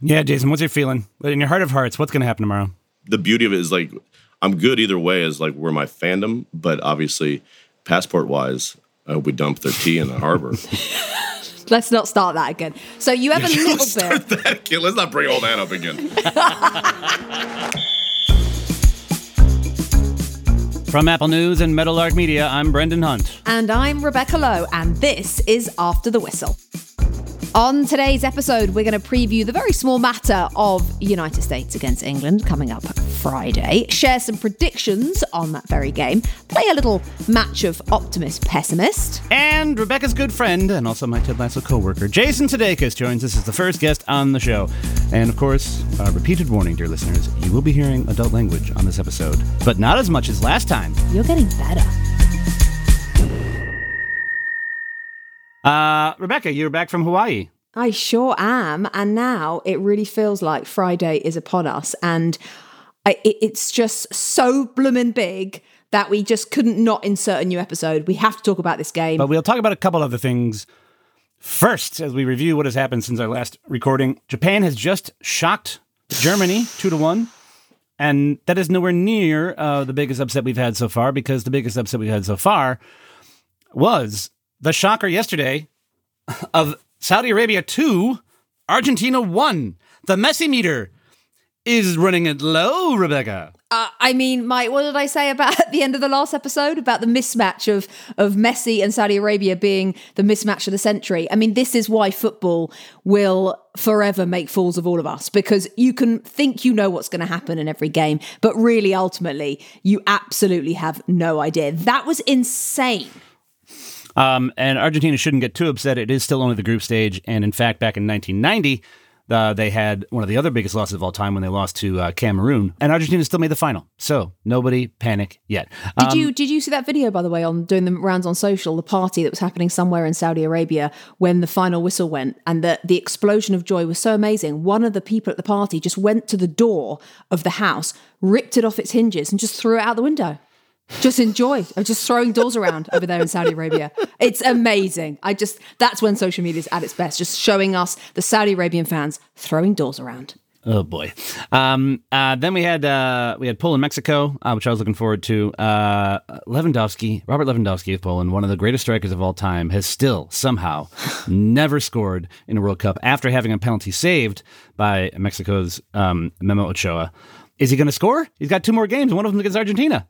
Yeah, Jason, what's your feeling? In your heart of hearts, what's going to happen tomorrow? The beauty of it is like I'm good either way as like where my fandom, but obviously passport wise, I hope we dump their tea in the harbor. Let's not start that again. So you have a little Let's bit. start that again. Let's not bring all that up again. From Apple News and Meadowlark Media, I'm Brendan Hunt. And I'm Rebecca Lowe, and this is After the Whistle. On today's episode, we're going to preview the very small matter of United States against England coming up Friday, share some predictions on that very game, play a little match of optimist pessimist. And Rebecca's good friend, and also my Ted Lasso co-worker, Jason Sudeikis, joins us as the first guest on the show. And of course, a repeated warning, dear listeners, you will be hearing adult language on this episode, but not as much as last time. You're getting better. Uh, Rebecca, you're back from Hawaii. I sure am. And now it really feels like Friday is upon us. And I, it, it's just so bloomin' big that we just couldn't not insert a new episode. We have to talk about this game. But we'll talk about a couple other things first as we review what has happened since our last recording. Japan has just shocked Germany two to one. And that is nowhere near uh, the biggest upset we've had so far because the biggest upset we've had so far was the shocker yesterday of Saudi Arabia 2, Argentina 1. The Messi meter is running it low, Rebecca. Uh, I mean, Mike, what did I say about at the end of the last episode about the mismatch of of Messi and Saudi Arabia being the mismatch of the century? I mean, this is why football will forever make fools of all of us because you can think you know what's going to happen in every game, but really, ultimately, you absolutely have no idea. That was insane. Um, and Argentina shouldn't get too upset. It is still only the group stage. And in fact, back in 1990, uh, they had one of the other biggest losses of all time when they lost to uh, Cameroon, and Argentina still made the final. So nobody panic yet. Did Um, you did you see that video by the way on doing the rounds on social? The party that was happening somewhere in Saudi Arabia when the final whistle went, and the the explosion of joy was so amazing. One of the people at the party just went to the door of the house, ripped it off its hinges, and just threw it out the window. Just enjoy of just throwing doors around over there in Saudi Arabia. It's amazing. I just that's when social media is at its best, just showing us the Saudi Arabian fans throwing doors around. Oh boy. Um, uh, then we had uh, we had Poland, Mexico, uh, which I was looking forward to. Uh, Lewandowski, Robert Lewandowski of Poland, one of the greatest strikers of all time, has still somehow never scored in a World Cup after having a penalty saved by Mexico's um, Memo Ochoa. Is he going to score? He's got two more games. One of them against Argentina.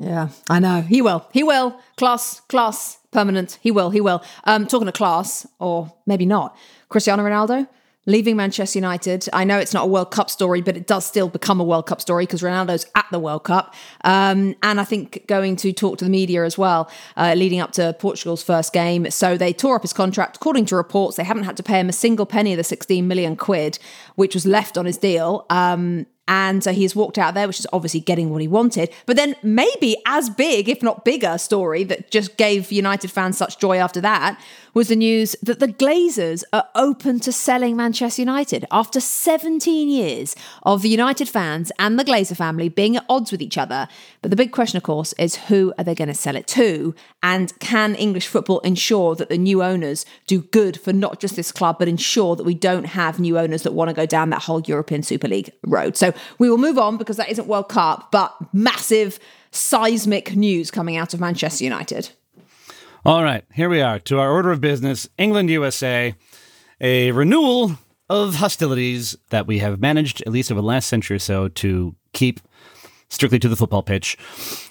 Yeah, I know. He will. He will. Class, class, permanent. He will. He will. Um, talking to class, or maybe not. Cristiano Ronaldo leaving Manchester United. I know it's not a World Cup story, but it does still become a World Cup story because Ronaldo's at the World Cup. Um, and I think going to talk to the media as well, uh, leading up to Portugal's first game. So they tore up his contract. According to reports, they haven't had to pay him a single penny of the 16 million quid, which was left on his deal. Um, and so he's walked out there, which is obviously getting what he wanted. But then maybe as big, if not bigger, story that just gave United fans such joy after that was the news that the Glazers are open to selling Manchester United after 17 years of the United fans and the Glazer family being at odds with each other. But the big question, of course, is who are they going to sell it to? And can English football ensure that the new owners do good for not just this club, but ensure that we don't have new owners that want to go down that whole European Super League road? So we will move on because that isn't World Cup, but massive seismic news coming out of Manchester United. All right, here we are to our order of business England, USA, a renewal of hostilities that we have managed, at least over the last century or so, to keep strictly to the football pitch.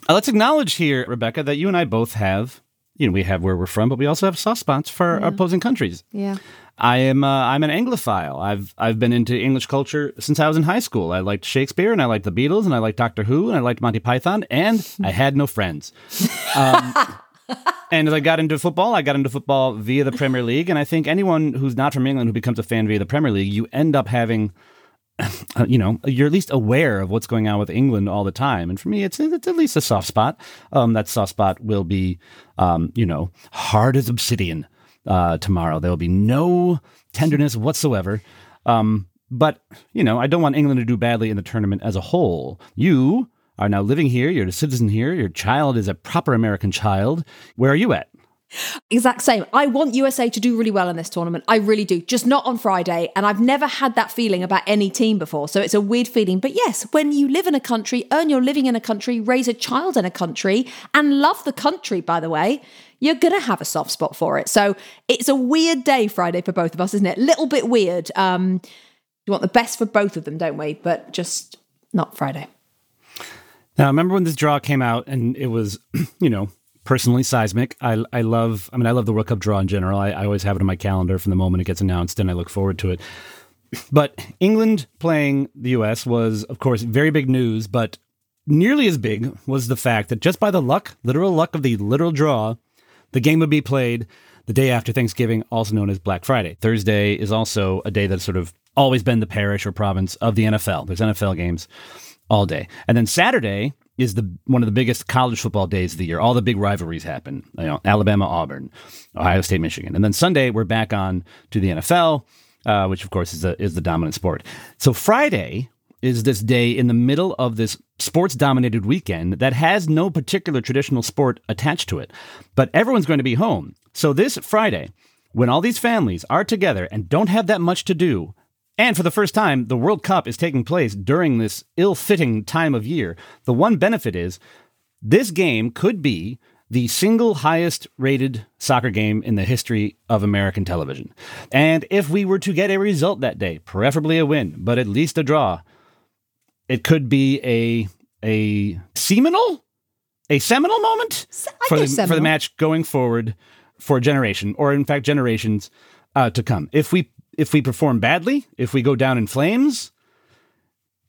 Uh, let's acknowledge here, Rebecca, that you and I both have, you know, we have where we're from, but we also have soft spots for our opposing countries. Yeah. I am uh, I'm an Anglophile. I've I've been into English culture since I was in high school. I liked Shakespeare and I liked the Beatles and I liked Doctor Who and I liked Monty Python and I had no friends. Um, and as I got into football, I got into football via the Premier League. And I think anyone who's not from England who becomes a fan via the Premier League, you end up having, uh, you know, you're at least aware of what's going on with England all the time. And for me, it's it's at least a soft spot. Um, that soft spot will be, um, you know, hard as obsidian uh, tomorrow. There will be no tenderness whatsoever. Um, but you know, I don't want England to do badly in the tournament as a whole. You are now living here. You're a citizen here. Your child is a proper American child. Where are you at? Exact same. I want USA to do really well in this tournament. I really do. Just not on Friday. And I've never had that feeling about any team before. So it's a weird feeling. But yes, when you live in a country, earn your living in a country, raise a child in a country, and love the country, by the way, you're going to have a soft spot for it. So it's a weird day Friday for both of us, isn't it? Little bit weird. Um, we want the best for both of them, don't we? But just not Friday. Now, remember when this draw came out and it was, you know, personally seismic. I, I love, I mean, I love the World Cup draw in general. I, I always have it on my calendar from the moment it gets announced and I look forward to it. But England playing the US was, of course, very big news, but nearly as big was the fact that just by the luck, literal luck of the literal draw, the game would be played the day after Thanksgiving, also known as Black Friday. Thursday is also a day that's sort of always been the parish or province of the NFL. There's NFL games all day. And then Saturday is the one of the biggest college football days of the year. All the big rivalries happen. You know, Alabama, Auburn, Ohio State, Michigan, and then Sunday we're back on to the NFL, uh, which of course is the is the dominant sport. So Friday is this day in the middle of this sports dominated weekend that has no particular traditional sport attached to it, but everyone's going to be home. So this Friday, when all these families are together and don't have that much to do, and for the first time, the World Cup is taking place during this ill fitting time of year. The one benefit is this game could be the single highest rated soccer game in the history of American television. And if we were to get a result that day, preferably a win, but at least a draw, it could be a a seminal, a seminal moment for the, for the match going forward for a generation, or in fact generations uh, to come. If we if we perform badly, if we go down in flames,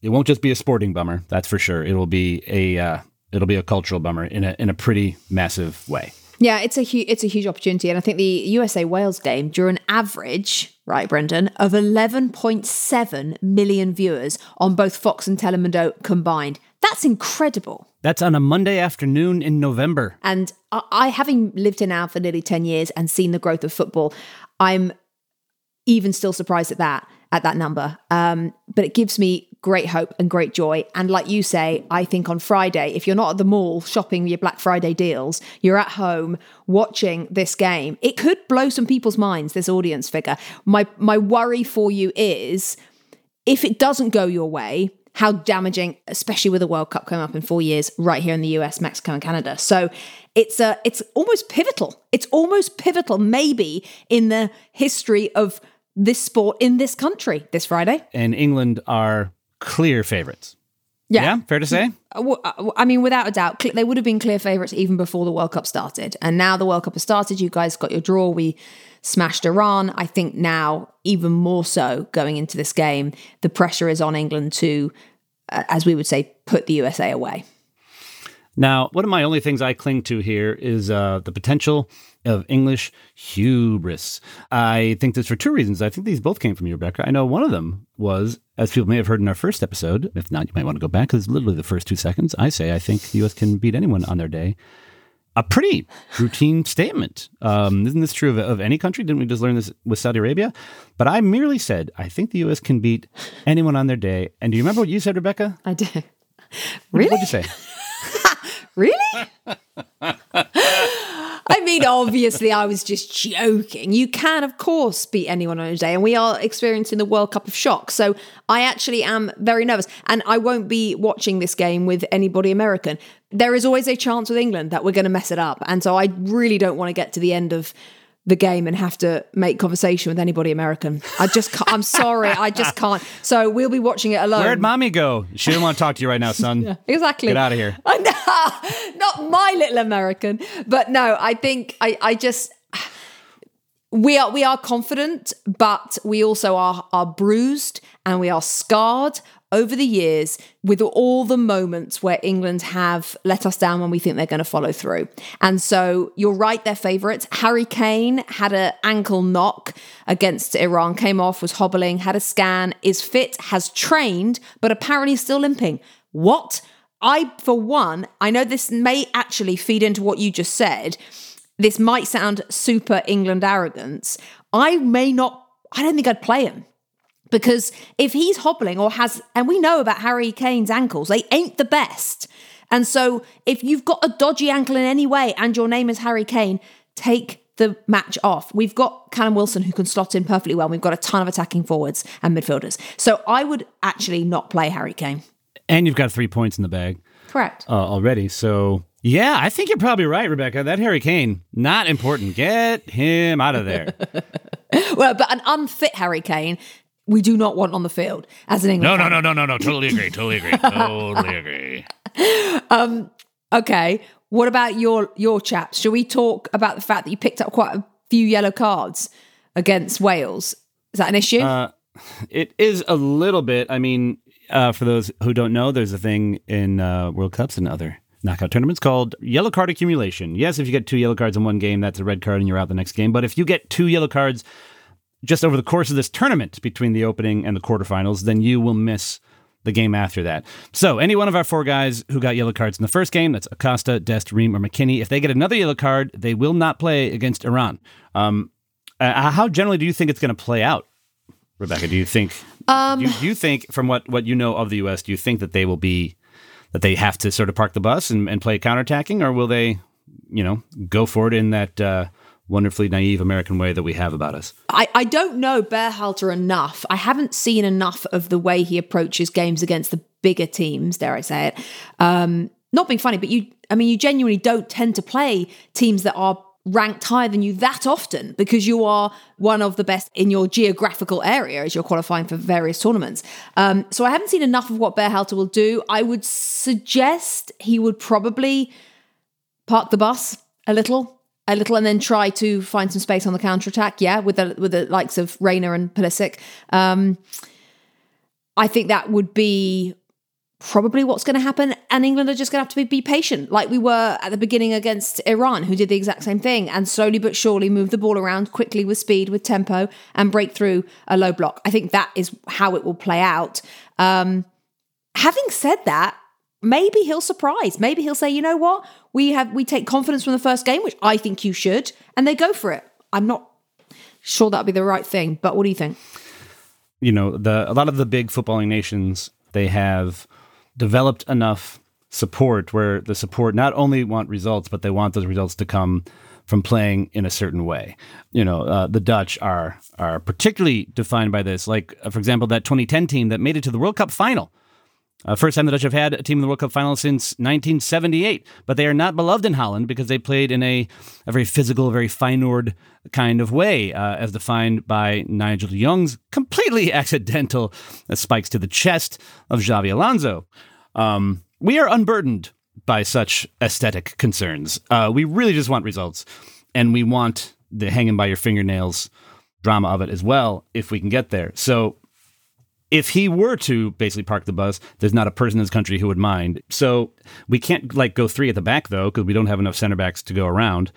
it won't just be a sporting bummer. That's for sure. It will be a uh, it'll be a cultural bummer in a in a pretty massive way. Yeah, it's a hu- it's a huge opportunity, and I think the USA Wales game drew an average, right, Brendan, of eleven point seven million viewers on both Fox and Telemundo combined. That's incredible. That's on a Monday afternoon in November. And I, I having lived in now for nearly ten years and seen the growth of football, I'm even still surprised at that at that number. Um, but it gives me great hope and great joy. And like you say, I think on Friday, if you're not at the mall shopping your Black Friday deals, you're at home watching this game. It could blow some people's minds. This audience figure. My my worry for you is if it doesn't go your way. How damaging, especially with the World Cup coming up in four years, right here in the US, Mexico, and Canada. So it's a, it's almost pivotal. It's almost pivotal, maybe in the history of this sport in this country this Friday. And England are clear favorites. Yeah. yeah. fair to say. Uh, uh, I mean, without a doubt, they would have been clear favourites even before the World Cup started. And now the World Cup has started. You guys got your draw. We smashed Iran. I think now, even more so going into this game, the pressure is on England to, uh, as we would say, put the USA away. Now, one of my only things I cling to here is uh, the potential of English hubris. I think this for two reasons. I think these both came from you, Rebecca. I know one of them was, as people may have heard in our first episode, if not, you might want to go back because it's literally the first two seconds. I say I think the U.S. can beat anyone on their day. A pretty routine statement. Um, isn't this true of, of any country? Didn't we just learn this with Saudi Arabia? But I merely said, I think the U.S. can beat anyone on their day. And do you remember what you said, Rebecca? I did. Really? What did you say? really? I mean, obviously, I was just joking. You can, of course, beat anyone on a day, and we are experiencing the World Cup of shock. So I actually am very nervous, and I won't be watching this game with anybody American. There is always a chance with England that we're going to mess it up, and so I really don't want to get to the end of the game and have to make conversation with anybody American. I just can't, I'm sorry, I just can't. So we'll be watching it alone. Where'd mommy go? She didn't want to talk to you right now, son. yeah, exactly. Get out of here. Not my little American, but no, I think I, I just we are we are confident, but we also are are bruised and we are scarred over the years with all the moments where England have let us down when we think they're going to follow through. And so you're right, they're favourites. Harry Kane had an ankle knock against Iran, came off, was hobbling, had a scan, is fit, has trained, but apparently still limping. What? I, for one, I know this may actually feed into what you just said. This might sound super England arrogance. I may not, I don't think I'd play him. Because if he's hobbling or has, and we know about Harry Kane's ankles, they ain't the best. And so if you've got a dodgy ankle in any way and your name is Harry Kane, take the match off. We've got Callum Wilson who can slot in perfectly well. We've got a ton of attacking forwards and midfielders. So I would actually not play Harry Kane. And you've got three points in the bag Correct. uh, already. So, yeah, I think you're probably right, Rebecca. That Harry Kane, not important. Get him out of there. Well, but an unfit Harry Kane, we do not want on the field as an England. no, fan. no, no, no, no, no. Totally agree. Totally agree. Totally agree. Okay. What about your your chaps? Shall we talk about the fact that you picked up quite a few yellow cards against Wales? Is that an issue? Uh, It is a little bit. I mean, uh, for those who don't know, there's a thing in uh, World Cups and other knockout tournaments called yellow card accumulation. Yes, if you get two yellow cards in one game, that's a red card and you're out the next game. But if you get two yellow cards just over the course of this tournament between the opening and the quarterfinals, then you will miss the game after that. So, any one of our four guys who got yellow cards in the first game, that's Acosta, Dest, Ream, or McKinney, if they get another yellow card, they will not play against Iran. Um, uh, how generally do you think it's going to play out, Rebecca? Do you think? Um, do, you, you think, from what what you know of the U.S., do you think that they will be that they have to sort of park the bus and, and play counterattacking, or will they, you know, go for it in that uh, wonderfully naive American way that we have about us? I, I don't know Berhalter enough. I haven't seen enough of the way he approaches games against the bigger teams, dare I say it. Um, not being funny, but you, I mean, you genuinely don't tend to play teams that are ranked higher than you that often because you are one of the best in your geographical area as you're qualifying for various tournaments. Um, so I haven't seen enough of what Berhalter will do. I would suggest he would probably park the bus a little a little and then try to find some space on the counter attack. Yeah, with the with the likes of Reyna and Pulisic. Um, I think that would be probably what's going to happen, and England are just going to have to be, be patient, like we were at the beginning against Iran, who did the exact same thing, and slowly but surely move the ball around quickly with speed, with tempo, and break through a low block. I think that is how it will play out. Um, having said that, maybe he'll surprise. Maybe he'll say, you know what, we have we take confidence from the first game, which I think you should, and they go for it. I'm not sure that'd be the right thing, but what do you think? you know the a lot of the big footballing nations they have developed enough support where the support not only want results but they want those results to come from playing in a certain way. You know uh, the dutch are are particularly defined by this. Like uh, for example that 2010 team that made it to the world cup final. Uh, first time the Dutch have had a team in the World Cup final since 1978, but they are not beloved in Holland because they played in a, a very physical, very Feyenoord kind of way, uh, as defined by Nigel Jong's completely accidental uh, spikes to the chest of Xabi Alonso. Um, we are unburdened by such aesthetic concerns. Uh, we really just want results, and we want the hanging by your fingernails drama of it as well, if we can get there. So if he were to basically park the bus, there's not a person in this country who would mind. So we can't like go three at the back though, because we don't have enough center backs to go around.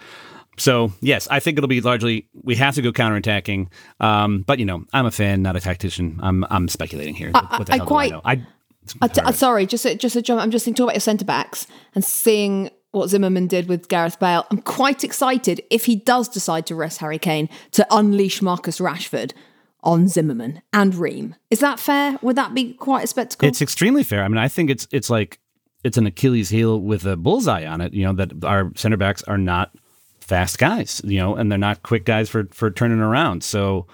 So yes, I think it'll be largely we have to go counterattacking. Um, but you know, I'm a fan, not a tactician. I'm I'm speculating here. What, what the I hell quite- do I know? I, I t- uh, sorry, just a, just a jump. I'm just thinking about your centre backs and seeing what Zimmerman did with Gareth Bale. I'm quite excited if he does decide to rest Harry Kane to unleash Marcus Rashford on Zimmerman and Ream. Is that fair? Would that be quite a spectacle? It's extremely fair. I mean, I think it's it's like it's an Achilles heel with a bullseye on it. You know that our center backs are not fast guys. You know, and they're not quick guys for for turning around. So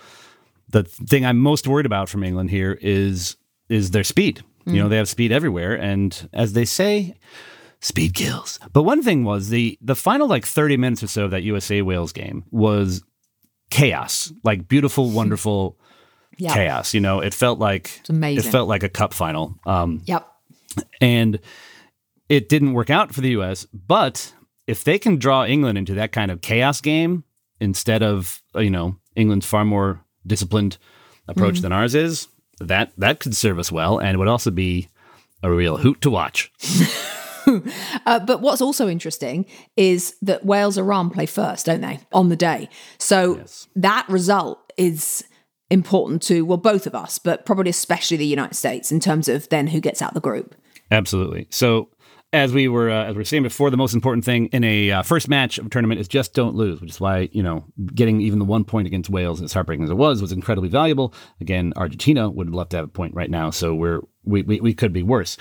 the thing I'm most worried about from England here is is their speed. You know, they have speed everywhere, and as they say, speed kills. But one thing was the the final like 30 minutes or so of that USA Wales game was chaos, like beautiful, wonderful chaos. You know, it felt like amazing. It felt like a cup final. Um, Yep. and it didn't work out for the U.S. But if they can draw England into that kind of chaos game instead of you know England's far more disciplined approach Mm-hmm. than ours is, that that could serve us well, and would also be a real hoot to watch. Uh, but what's also interesting is that Wales Iran play first, don't they, on the day? So that result is important to, well, both of us, but probably especially the United States in terms of then who gets out the group. Absolutely. So. As we were uh, as we were saying before, the most important thing in a uh, first match of a tournament is just don't lose, which is why you know getting even the one point against Wales, as heartbreaking as it was, was incredibly valuable. Again, Argentina would love to have a point right now, so we're we we, we could be worse.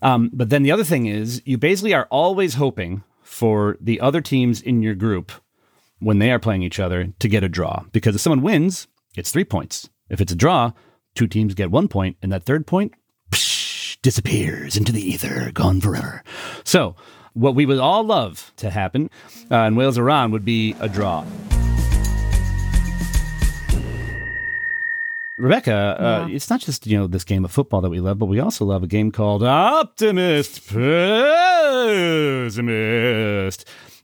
Um, but then the other thing is, you basically are always hoping for the other teams in your group when they are playing each other to get a draw. Because if someone wins, it's three points. If it's a draw, two teams get one point, and that third point psh, disappears into the ether, gone forever. So, what we would all love to happen uh, in Wales Iran would be a draw. Rebecca, uh, it's not just you know this game of football that we love, but we also love a game called Optimist Pessimist.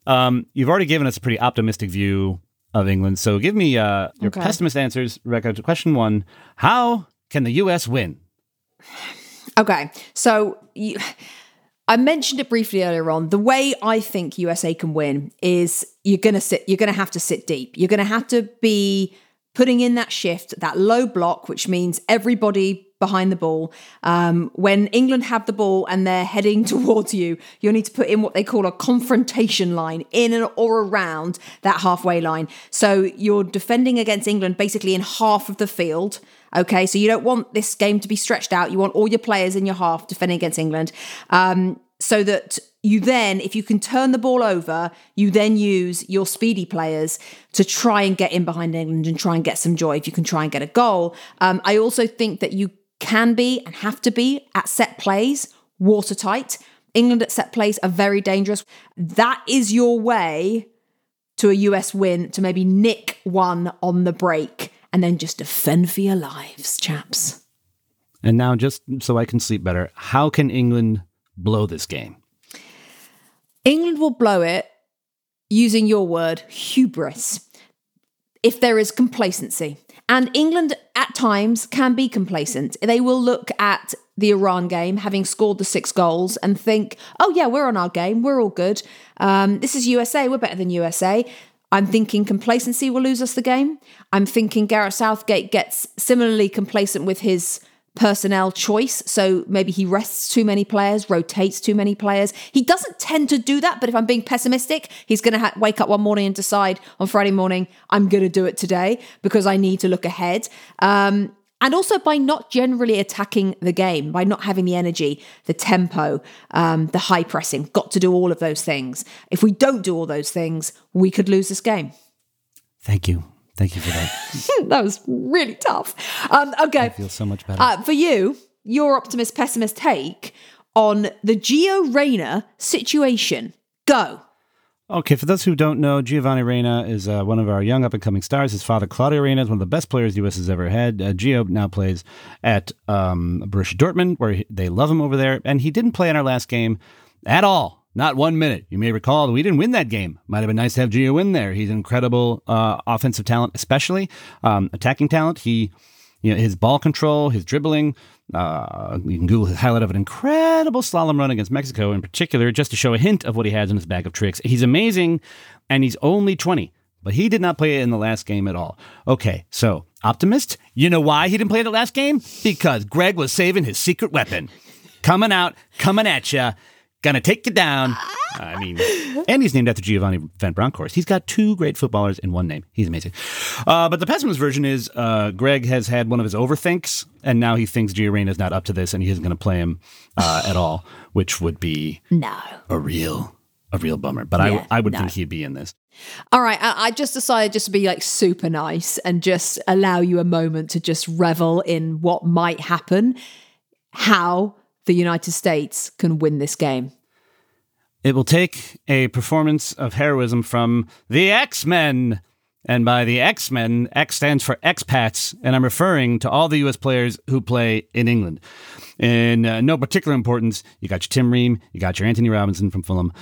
Um, you've already given us a pretty optimistic view of England, so give me uh, your Okay. pessimist answers, Rebecca. To question one: How can the U.S. win? Okay, so you, I mentioned it briefly earlier on. The way I think USA can win is you're gonna sit. You're gonna have to sit deep. You're gonna have to be putting in that shift, that low block, which means everybody behind the ball. Um, when England have the ball and they're heading towards you, you'll need to put in what they call a confrontation line in and or around that halfway line. So you're defending against England basically in half of the field. Okay, so you don't want this game to be stretched out. You want all your players in your half defending against England. Um, so that you then, if you can turn the ball over, you then use your speedy players to try and get in behind England and try and get some joy if you can try and get a goal. Um, I also think that you can be and have to be at set plays watertight. England at set plays are very dangerous. That is your way to a US win to maybe nick one on the break and then just defend for your lives, chaps. And now, just so I can sleep better, how can England blow this game? England will blow it using your word, hubris, if there is complacency. And England at times can be complacent. They will look at the Iran game, having scored the six goals, and think, oh, yeah, we're on our game. We're all good. Um, this is USA. We're better than USA. I'm thinking complacency will lose us the game. I'm thinking Gareth Southgate gets similarly complacent with his personnel choice. So maybe he rests too many players, rotates too many players. He doesn't tend to do that, but if I'm being pessimistic, he's going to ha- wake up one morning and decide on Friday morning, I'm going to do it today because I need to look ahead. Um, and also by not generally attacking the game, by not having the energy, the tempo, um, the high pressing, got to do all of those things. If we don't do all those things, we could lose this game. Thank you. Thank you for that. that was really tough. Um, okay. I feel so much better. Uh, for you, your optimist pessimist take on the Gio Reyna situation. Go. Okay, for those who don't know, Giovanni Reyna is uh, one of our young up and coming stars. His father, Claudio Reyna, is one of the best players the U.S. has ever had. Uh, Gio now plays at um, Borussia Dortmund, where he- they love him over there. And he didn't play in our last game at all. Not one minute. You may recall we didn't win that game. Might have been nice to have Gio in there. He's an incredible uh, offensive talent, especially um, attacking talent. He you know, his ball control, his dribbling. Uh, you can Google his highlight of an incredible slalom run against Mexico, in particular, just to show a hint of what he has in his bag of tricks. He's amazing, and he's only 20, but he did not play it in the last game at all. Okay, so optimist, you know why he didn't play the last game? Because Greg was saving his secret weapon, coming out, coming at you, gonna take you down. I mean, and he's named after Giovanni Van Bronckhorst. He's got two great footballers in one name. He's amazing. Uh, but the pessimist version is uh, Greg has had one of his overthinks, and now he thinks Gio Reyna is not up to this, and he isn't going to play him uh, at all, which would be No. a real, a real bummer. But Yeah, I, I would no. think he'd be in this. All right. I, I just decided just to be like super nice and just allow you a moment to just revel in what might happen, how the United States can win this game. It will take a performance of heroism from the X Men. And by the X Men, X stands for expats, and I'm referring to all the U.S. players who play in England. In uh, no particular importance, you got your Tim Ream, you got your Antonee Robinson from Fulham.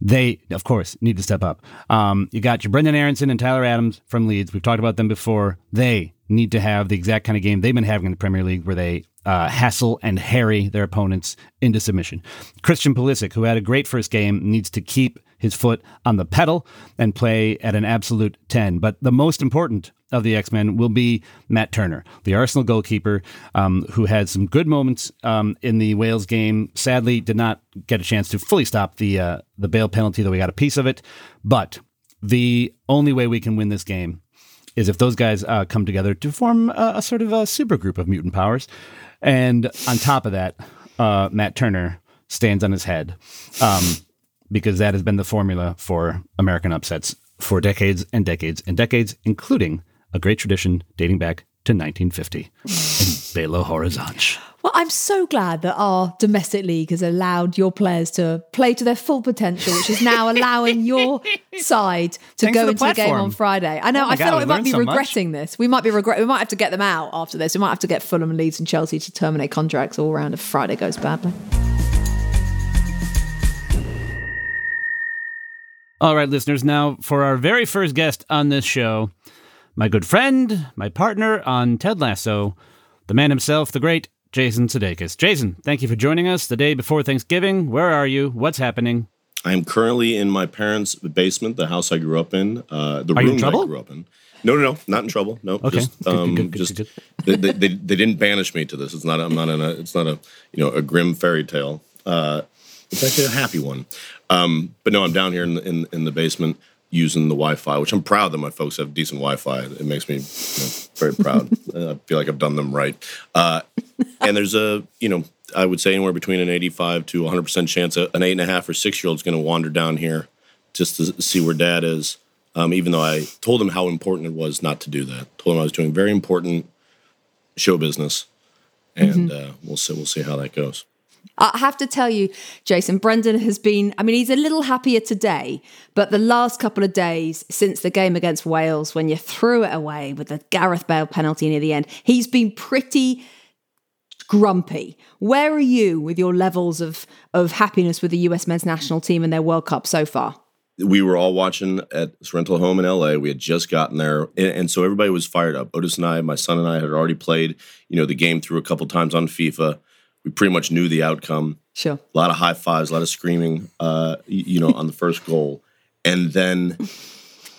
They, of course, need to step up. Um, you got your Brenden Aaronson and Tyler Adams from Leeds. We've talked about them before. They need to have the exact kind of game they've been having in the Premier League where they uh, hassle and harry their opponents into submission. Christian Pulisic, who had a great first game, needs to keep his foot on the pedal and play at an absolute 10. But the most important of the X Men will be Matt Turner, the Arsenal goalkeeper, um, who had some good moments um, in the Wales game. Sadly, did not get a chance to fully stop the uh, the Bale penalty, though we got a piece of it. But the only way we can win this game is if those guys uh, come together to form a, a sort of a super group of mutant powers. And on top of that, uh, Matt Turner stands on his head um, because that has been the formula for American upsets for decades and decades and decades, including a great tradition dating back to 1950 in Belo Horizonte. Well, I'm so glad that our domestic league has allowed your players to play to their full potential, which is now allowing your side to Thanks go into the game on Friday. I know. Oh I feel God, like we might be so much. regretting this. We might be regret. We might have to get them out after this. We might have to get Fulham, Leeds, and Chelsea to terminate contracts all round if Friday goes badly. All right, listeners, now for our very first guest on this show, my good friend, my partner on Ted Lasso, the man himself, the great Jason Sudeikis. Jason, thank you for joining us the day before Thanksgiving. Where are you? What's happening? I am currently in my parents' basement, the house I grew up in, uh, the Are room? I grew up in. No, no, no, not in trouble. No, Okay. just, Good, good, um, good, good, just They, they, they, they didn't banish me to this. It's not. I'm not in a. It's not a. You know, a grim fairy tale. Uh, it's actually a happy one. Um, but no, I'm down here in the, in, in the basement using the Wi-Fi, which I'm proud that my folks have decent Wi-Fi. It makes me you know, very proud. I feel like I've done them right. Uh, and there's a, you know, I would say anywhere between an 85 to 100 percent chance a- an eight and a half or six year old is going to wander down here just to see where dad is. Um, even though I told him how important it was not to do that, told him I was doing very important show business, and uh, we'll see. We'll see how that goes. I have to tell you, Jason, Brendan has been, I mean, he's a little happier today, but the last couple of days since the game against Wales, when you threw it away with the Gareth Bale penalty near the end, he's been pretty grumpy. Where are you with your levels of, of happiness with the US men's national team and their World Cup so far? we were all watching at this rental home in LA. We had just gotten there, and, and so everybody was fired up. Otis and I, my son and I, had already played, you know, the game through a couple times on FIFA. We pretty much knew the outcome. Sure. A lot of high fives, a lot of screaming, uh, you know, on the first goal, and then,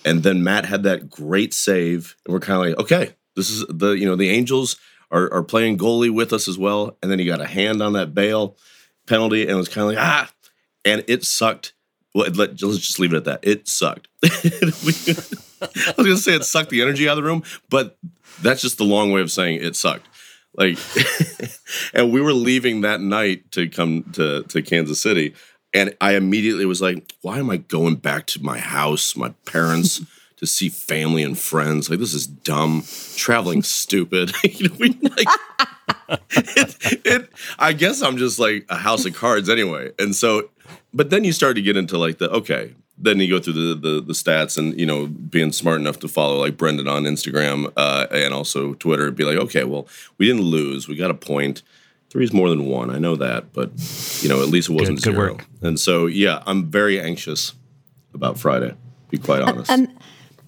and then Matt had that great save, and we're kind of like, okay, this is the, you know, the Angels are are playing goalie with us as well, and then he got a hand on that Bale penalty, and it was kind of like ah, and it sucked. Well, let, let's just leave it at that. It sucked. I was gonna say it sucked the energy out of the room, but that's just the long way of saying it sucked. Like, and we were leaving that night to come to to Kansas City, and I immediately was like, "Why am I going back to my house, my parents?" To see family and friends, like this is dumb. Traveling stupid. you know, we like it, it, I guess I'm just like a house of cards anyway. And so, but then you start to get into like the okay. Then you go through the, the the stats and you know being smart enough to follow like Brendan on Instagram uh, and also Twitter. Be like, okay, well, we didn't lose. We got a point. Three is more than one. I know that, but you know at least it wasn't good zero. work. And so yeah, I'm very anxious about Friday. To be quite honest. And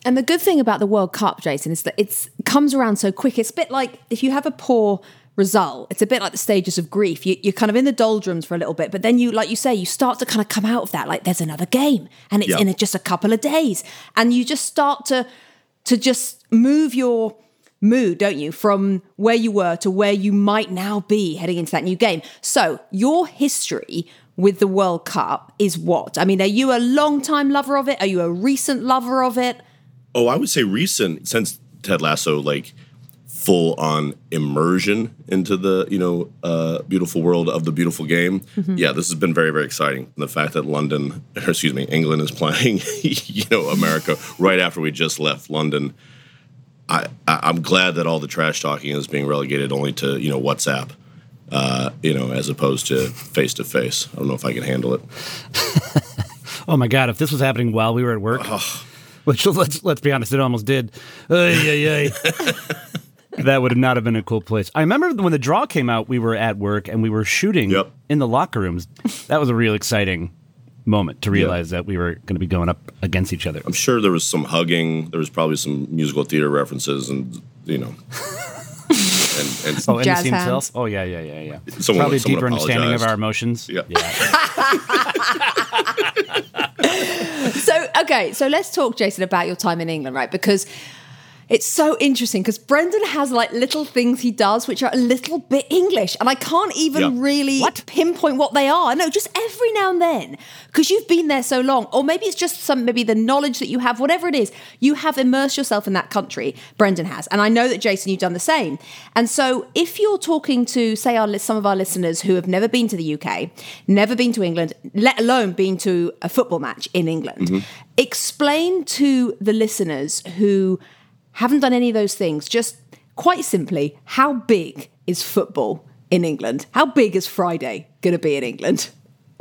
and the good thing about the World Cup, Jason, is that it's comes around so quick. It's a bit like if you have a poor result, it's a bit like the stages of grief. You, you're kind of in the doldrums for a little bit, but then you, like you say, you start to kind of come out of that. Like there's another game, and it's Yeah. in just a couple of days, and you just start to to just move your mood, don't you, from where you were to where you might now be heading into that new game. So your history with the World Cup is what? I mean, are you a long time lover of it? Are you a recent lover of it? Oh, I would say recent since Ted Lasso, like full on immersion into the you know uh, beautiful world of the beautiful game. Yeah, this has been very very exciting. And the fact that London, or excuse me, England is playing, you know, America right after we just left London. I, I I'm glad that all the trash talking is being relegated only to you know WhatsApp. Uh, you know, as opposed to face to face. I don't know if I can handle it. Oh my God! If this was happening while we were at work, which let's let's be honest, it almost did. Ay, ay, ay. That would not have been a cool place. I remember when the draw came out, we were at work and we were shooting Yep. in the locker rooms. That was a real exciting moment to realize that we were going to be going up against each other. I'm sure there was some hugging. There was probably some musical theater references, and you know, and, and Oh, and Jazz the scene hands. Oh yeah, yeah, yeah, yeah. Someone- probably a someone deeper understanding of our emotions. Yeah. So, okay, so let's talk, Jason, about your time in England, right? Because It's so interesting because Brendan has like little things he does which are a little bit English, and I can't even Yeah. really pinpoint what they are. No, just every now and then because you've been there so long, or maybe it's just some maybe the knowledge that you have, whatever it is, you have immersed yourself in that country. Brendan has, and I know that Jason, you've done the same. And so, if you're talking to say our some of our listeners who have never been to the UK, never been to England, let alone been to a football match in England, mm-hmm. explain to the listeners who haven't done any of those things, just quite simply, how big is football in England? How big is Friday going to be in England?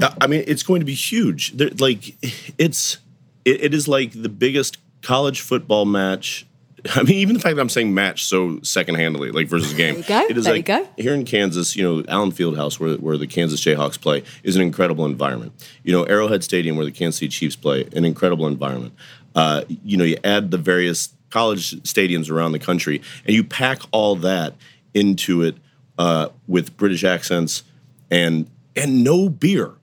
Uh, I mean, it's going to be huge. There, like, it's it, it is like the biggest college football match. I mean, even the fact that I'm saying match so second-handedly, like versus game. you go. It is There you like go. here in Kansas, you know, Allen Fieldhouse, where where the Kansas Jayhawks play, is an incredible environment. You know, Arrowhead Stadium, where the Kansas City Chiefs play, an incredible environment. Uh, you know, you add the various college stadiums around the country, and you pack all that into it uh, with British accents and and no beer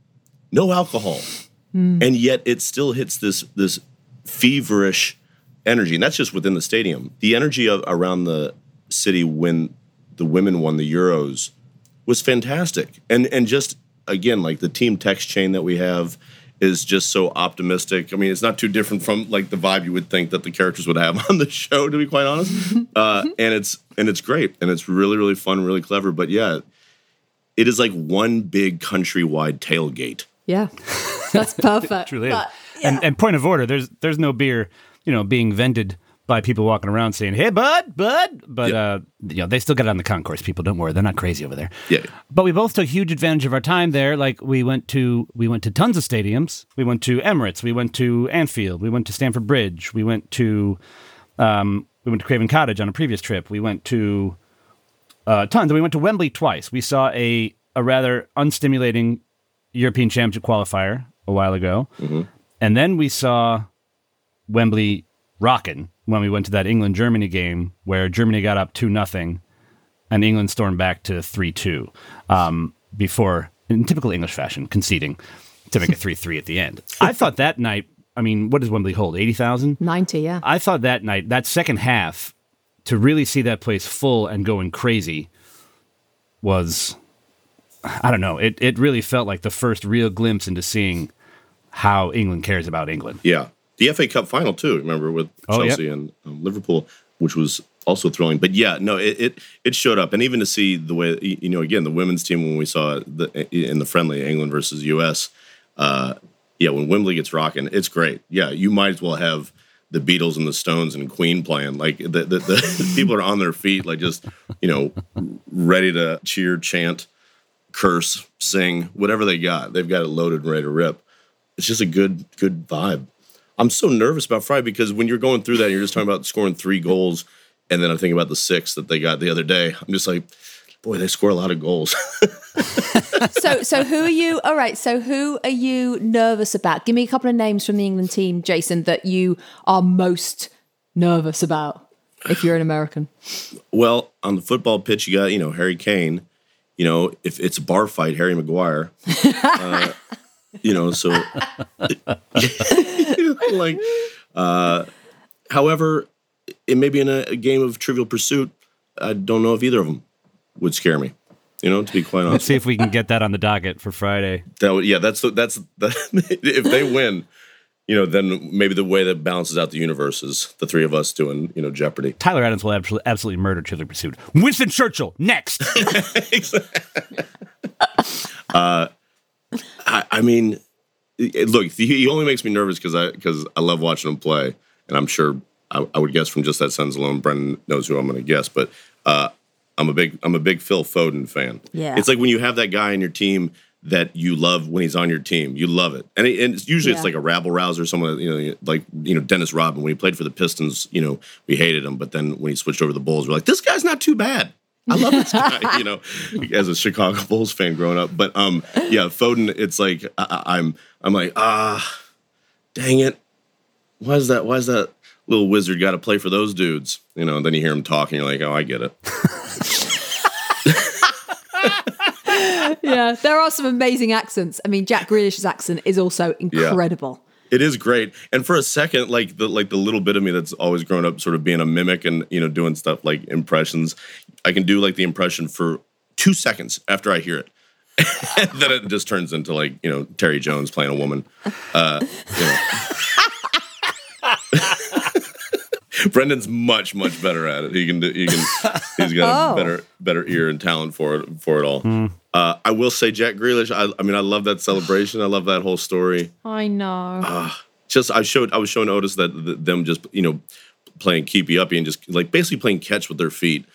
no alcohol, and yet it still hits this this feverish energy, and that's just within the stadium. The energy of, around the city when the women won the Euros was fantastic, and and just again like the team text chain that we have is just so optimistic. I mean, it's not too different from like the vibe you would think that the characters would have on the show, to be quite honest. uh, and it's and it's great, and it's really really fun, really clever. But yeah, it is like one big countrywide tailgate. Yeah, that's perfect. Truly is. But, And and point of order, there's there's no beer, you know, being vended by people walking around saying, "Hey, bud, bud," but Yeah. uh, you know, they still get it on the concourse. People, don't worry, they're not crazy over there. Yeah. But we both took huge advantage of our time there. Like we went to we went to tons of stadiums. We went to Emirates. We went to Anfield. We went to Stamford Bridge. We went to um, we went to Craven Cottage on a previous trip. We went to uh, tons. And we went to Wembley twice. We saw a a rather unstimulating European Championship qualifier a while ago, and then we saw Wembley rockin' when we went to that England Germany game where Germany got up two nothing, and England stormed back to three two um, before, in typical English fashion, conceding to make it three three at the end. I thought that night. I mean, what does Wembley hold? Eighty thousand. 90, yeah. I thought that night, that second half, to really see that place full and going crazy was, I don't know, it, it really felt like the first real glimpse into seeing how England cares about England. Yeah, the FA Cup final too. Remember with Oh, Chelsea and um, Liverpool, which was also thrilling. But yeah, no, it, it it showed up, and even to see the way you know again the women's team when we saw the in the friendly England versus US. Uh, yeah, when Wembley gets rocking, it's great. Yeah, you might as well have the Beatles and the Stones and Queen playing. Like the the, the, the people are on their feet, like just you know ready to cheer, chant, curse, sing, whatever they got. They've got it loaded and ready to rip it's just a good good vibe. I'm so nervous about Friday because when you're going through that, you're just talking about scoring three goals, and then I'm thinking about the six that they got the other day. I'm just like, boy, they score a lot of goals. so, so who are you? All right. So, who are you nervous about? Give me a couple of names from the England team, Jason, that you are most nervous about if you're an American. well, on the football pitch, you got you know Harry Kane. You know, if it's a bar fight, Harry Maguire. uh, you know, so like, uh, however, it may be in a, a game of Trivial Pursuit. I don't know if either of them would scare me. You know, to be quite honest. Let's see if we can get that on the docket for Friday. That would, yeah, that's the- that's that, if they win, you know, then maybe the way that balances out the universe is the three of us doing, you know, Jeopardy. Tyler Adams will absolutely, absolutely murder Trivial Pursuit. Winston Churchill, next. I, I mean, it- look, he, only makes me nervous because I because I love watching him play, and I'm sure I, I would guess from just that sentence alone, Brendan knows who I'm going to guess. But uh, I'm a big I'm a big Phil Foden fan. Yeah. it's like when you have that guy in your team that you love when he's on your team, you love it, and, it, and it's usually it's like a rabble rouser, someone you know, like you know Dennis Rodman when he played for the Pistons, you know, we hated him, but then when he switched over to the Bulls, we're like, this guy's not too bad. I love this guy, you know, as a Chicago Bulls fan growing up. But um, yeah, Foden, it's like I, I'm, I'm like, ah, dang it, why is that? Why is that little wizard got to play for those dudes? You know, and then you hear him talking, you're like, oh, I get it. yeah, there are some amazing accents. I mean, Jack Grealish's accent is also incredible. It is great. And for a second, like the like the little bit of me that's always grown up sort of being a mimic and you know doing stuff like impressions, I can do like the impression for two seconds after I hear it. then it just turns into like, you know, Terry Jones playing a woman. Uh, you know. Brendan's much much better at it. He can do. He can. He's got Oh. a better better ear and talent for it for it all. Uh, I will say, Jack Grealish. I, I mean, I love that celebration. I love that whole story. I know. Just I showed I was showing Otis that th- them just you know playing keepy uppy and just like basically playing catch with their feet,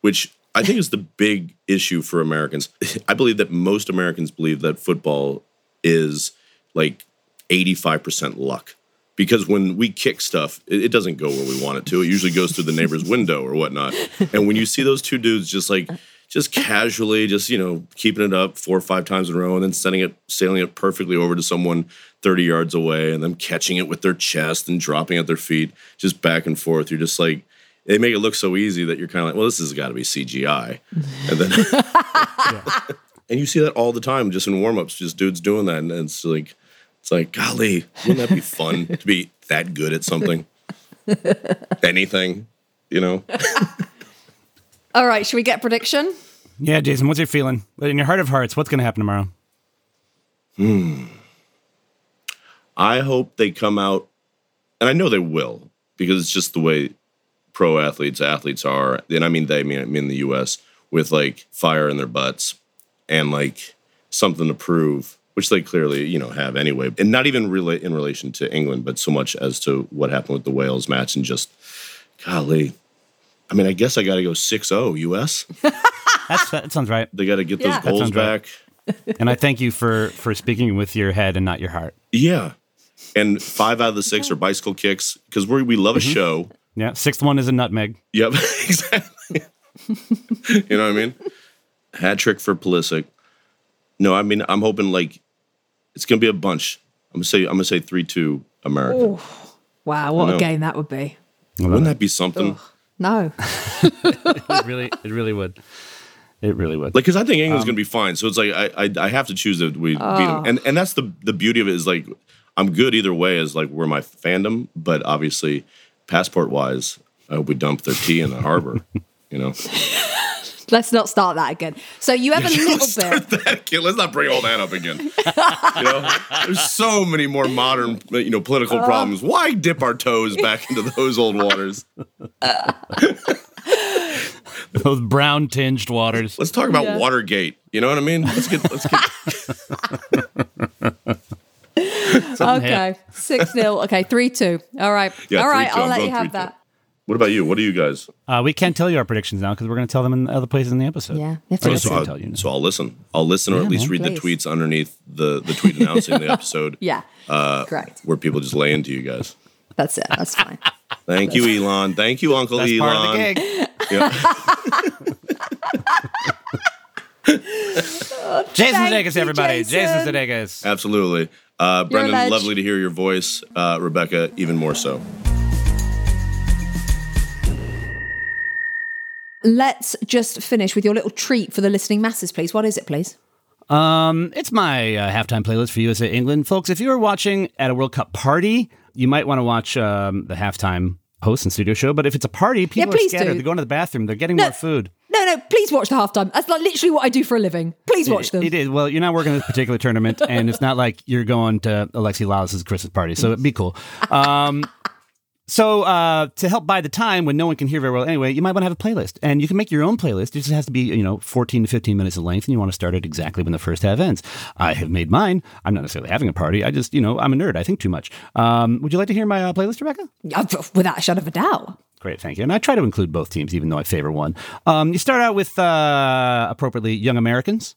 which I think is the big issue for Americans. I believe that most Americans believe that football is like eighty five percent luck. Because when we kick stuff, it, it doesn't go where we want it to. It usually goes through the neighbor's window or whatnot. And when you see those two dudes just like just casually, just you know, keeping it up four or five times in a row, and then sending it, sailing it perfectly over to someone thirty yards away, and then catching it with their chest and dropping at their feet, just back and forth. You're just like, they make it look so easy that you're kind of like, well, this has got to be CGI, and then, and you see that all the time, just in warmups, just dudes doing that, and it's like, it's like, golly, wouldn't that be fun to be that good at something, anything, you know? All right, should we get prediction? Yeah, Jason, what's your feeling? In your heart of hearts, what's going to happen tomorrow? Hmm. I hope they come out, and I know they will because it's just the way pro athletes, athletes are, and I mean they, I mean, I mean the U.S. with like fire in their butts and like something to prove, which they clearly you know have anyway, and not even really in relation to England, but so much as to what happened with the Wales match and just, golly. I mean, I guess I got to go 6-0 U.S. That's, that sounds right. They got to get those Yeah. That goals sounds right. back. And I thank you for for speaking with your head and not your heart. Yeah. And five out of the six are bicycle kicks because we we love a mm-hmm. show. Yeah, sixth one is a nutmeg. Yep, exactly. you know what I mean? Hat trick for Pulisic. No, I mean I'm hoping like it's gonna be a bunch. I'm gonna say I'm gonna say three two America. Wow, what a game that would be. Wouldn't that be something? No. It really, it really would. It really would. Like, because I think England's um, gonna be fine. So it's like I I, I have to choose that we beat them, and and that's the the beauty of it is like I'm good either way as like where my fandom, but obviously passport wise, I uh, hope we dump their tea in the harbor. You know, Let's not start that again. So you have a little Let's bit. start that again. Let's not bring all that up again. you know, there's so many more modern, you know, political uh-huh. problems. Why dip our toes back into those old waters? Those brown tinged waters. Let's talk about Yeah. Watergate. You know what I mean? Let's get let's get Okay. 6 0. Okay. 3 2. All right. Yeah, All right. 3-2. I'll I'm let you have 3-2. that. What about you? What are you guys? Uh, we can't tell you our predictions now because we're going to tell them in other places in the episode. Yeah. You have to Okay, so I'll, tell you now. so I'll listen. I'll listen, or Yeah, at least man. read the tweets underneath the the tweet announcing the episode. Yeah. Uh, Correct. Where people just lay into you guys. That's it. That's fine. Thank you, Elon. Thank you, Uncle That's Elon. part of the gig. Yeah. Jason Thank Sudeikis, everybody. Jason Jason. Sudeikis. Absolutely. Uh, Brendan, ledge. lovely to hear your voice. Uh, Rebecca, even more so. Let's just finish with your little treat for the listening masses, please. What is it, please? Um, it's my uh, halftime playlist for USA England, folks. If you are watching at a World Cup party, you might want to watch um, the halftime host and studio show. But if it's a party, people are please scattered. do. They're going to the bathroom. They're getting No. more food. No, no, please watch the halftime. That's like literally what I do for a living. Please watch them. It is. Well, you're not working this particular tournament, and it's not like you're going to Alexi Lalas's Christmas party, so it'd be cool. Um, so uh, to help buy the time when no one can hear very well anyway, you might want to have a playlist, and you can make your own playlist. It just has to be you know 14 to 15 minutes in length, and you want to start it exactly when the first half ends. I have made mine. I'm not necessarily having a party. I just you know I'm a nerd. I think too much. Um, would you like to hear my uh, playlist, Rebecca? Yeah, Without a shadow of a doubt. Great, thank you. And I try to include both teams, even though I favor one. Um, you start out with uh, appropriately "Young Americans"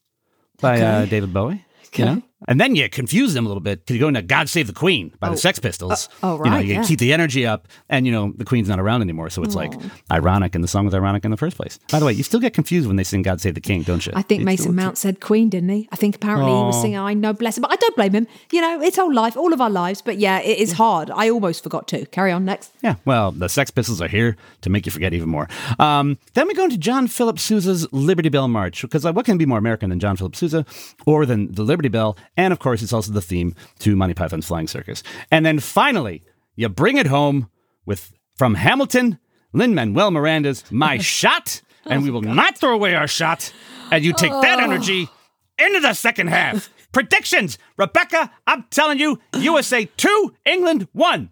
by uh, David Bowie. You know? And then you confuse them a little bit to go into "God Save the Queen" by the Sex Pistols. oh, right. You know, you yeah. keep the energy up, and you know the Queen's not around anymore, so it's like ironic, and the song was ironic in the first place. By the way, you still get confused when they sing "God Save the King," don't you? I think You Mason Mount said Queen, didn't he? I think apparently he was singing I know bless him. But I don't blame him. You know, it's all life, all of our lives. But yeah, it is hard. I almost forgot to. Carry on next. Yeah, well, the Sex Pistols are here to make you forget even more. Um, then we go into John Philip Sousa's Liberty Bell March, because uh, what can be more American than John Philip Sousa or than the Liberty Bell? And of course, it's also the theme to Monty Python's Flying Circus. And then finally, you bring it home with from Hamilton, Lin Manuel Miranda's My Shot. And we oh, will not throw away our shot. And you take that oh. energy into the second half. Predictions. Rebecca, I'm telling you, USA 2, England 1.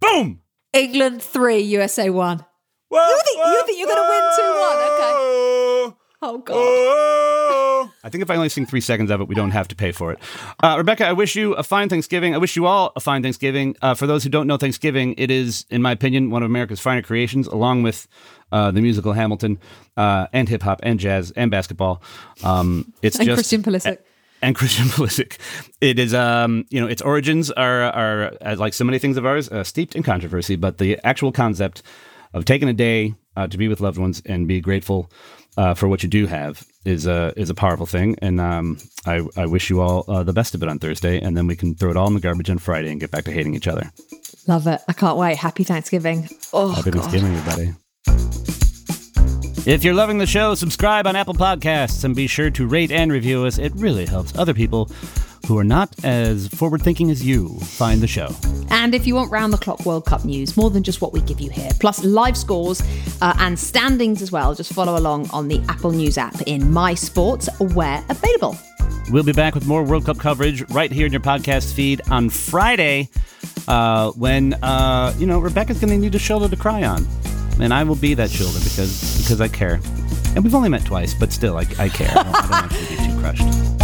Boom. England three, USA one. You think you think you're gonna win two one? Okay. Oh god. I think if I only sing three seconds of it, we don't have to pay for it. Uh, Rebecca, I wish you a fine Thanksgiving. I wish you all a fine Thanksgiving. Uh, for those who don't know Thanksgiving, it is, in my opinion, one of America's finer creations, along with uh, the musical Hamilton uh, and hip hop and jazz and basketball. Um, it's And just Christian Pulisic. and Christian Pulisic. It is, um, you know, its origins are, are uh, like so many things of ours, uh, steeped in controversy. But the actual concept of taking a day uh, to be with loved ones and be grateful uh, for what you do have is a is a powerful thing. And um, I, I wish you all uh, the best of it on Thursday, and then we can throw it all in the garbage on Friday and get back to hating each other. Love it. I can't wait. Happy Thanksgiving. Oh Happy god. Thanksgiving, everybody. If you're loving the show, subscribe on Apple Podcasts and be sure to rate and review us. It really helps other people who are not as forward thinking as you find the show. And if you want round the clock World Cup news, more than just what we give you here, plus live scores uh, and standings as well, just follow along on the Apple News app in My Sports, where available. We'll be back with more World Cup coverage right here in your podcast feed on Friday uh, when, uh, you know, Rebecca's going to need a shoulder to cry on. And I will be that shoulder because because I care. And we've only met twice, but still, I, I care. I don't, I don't want you to be too crushed.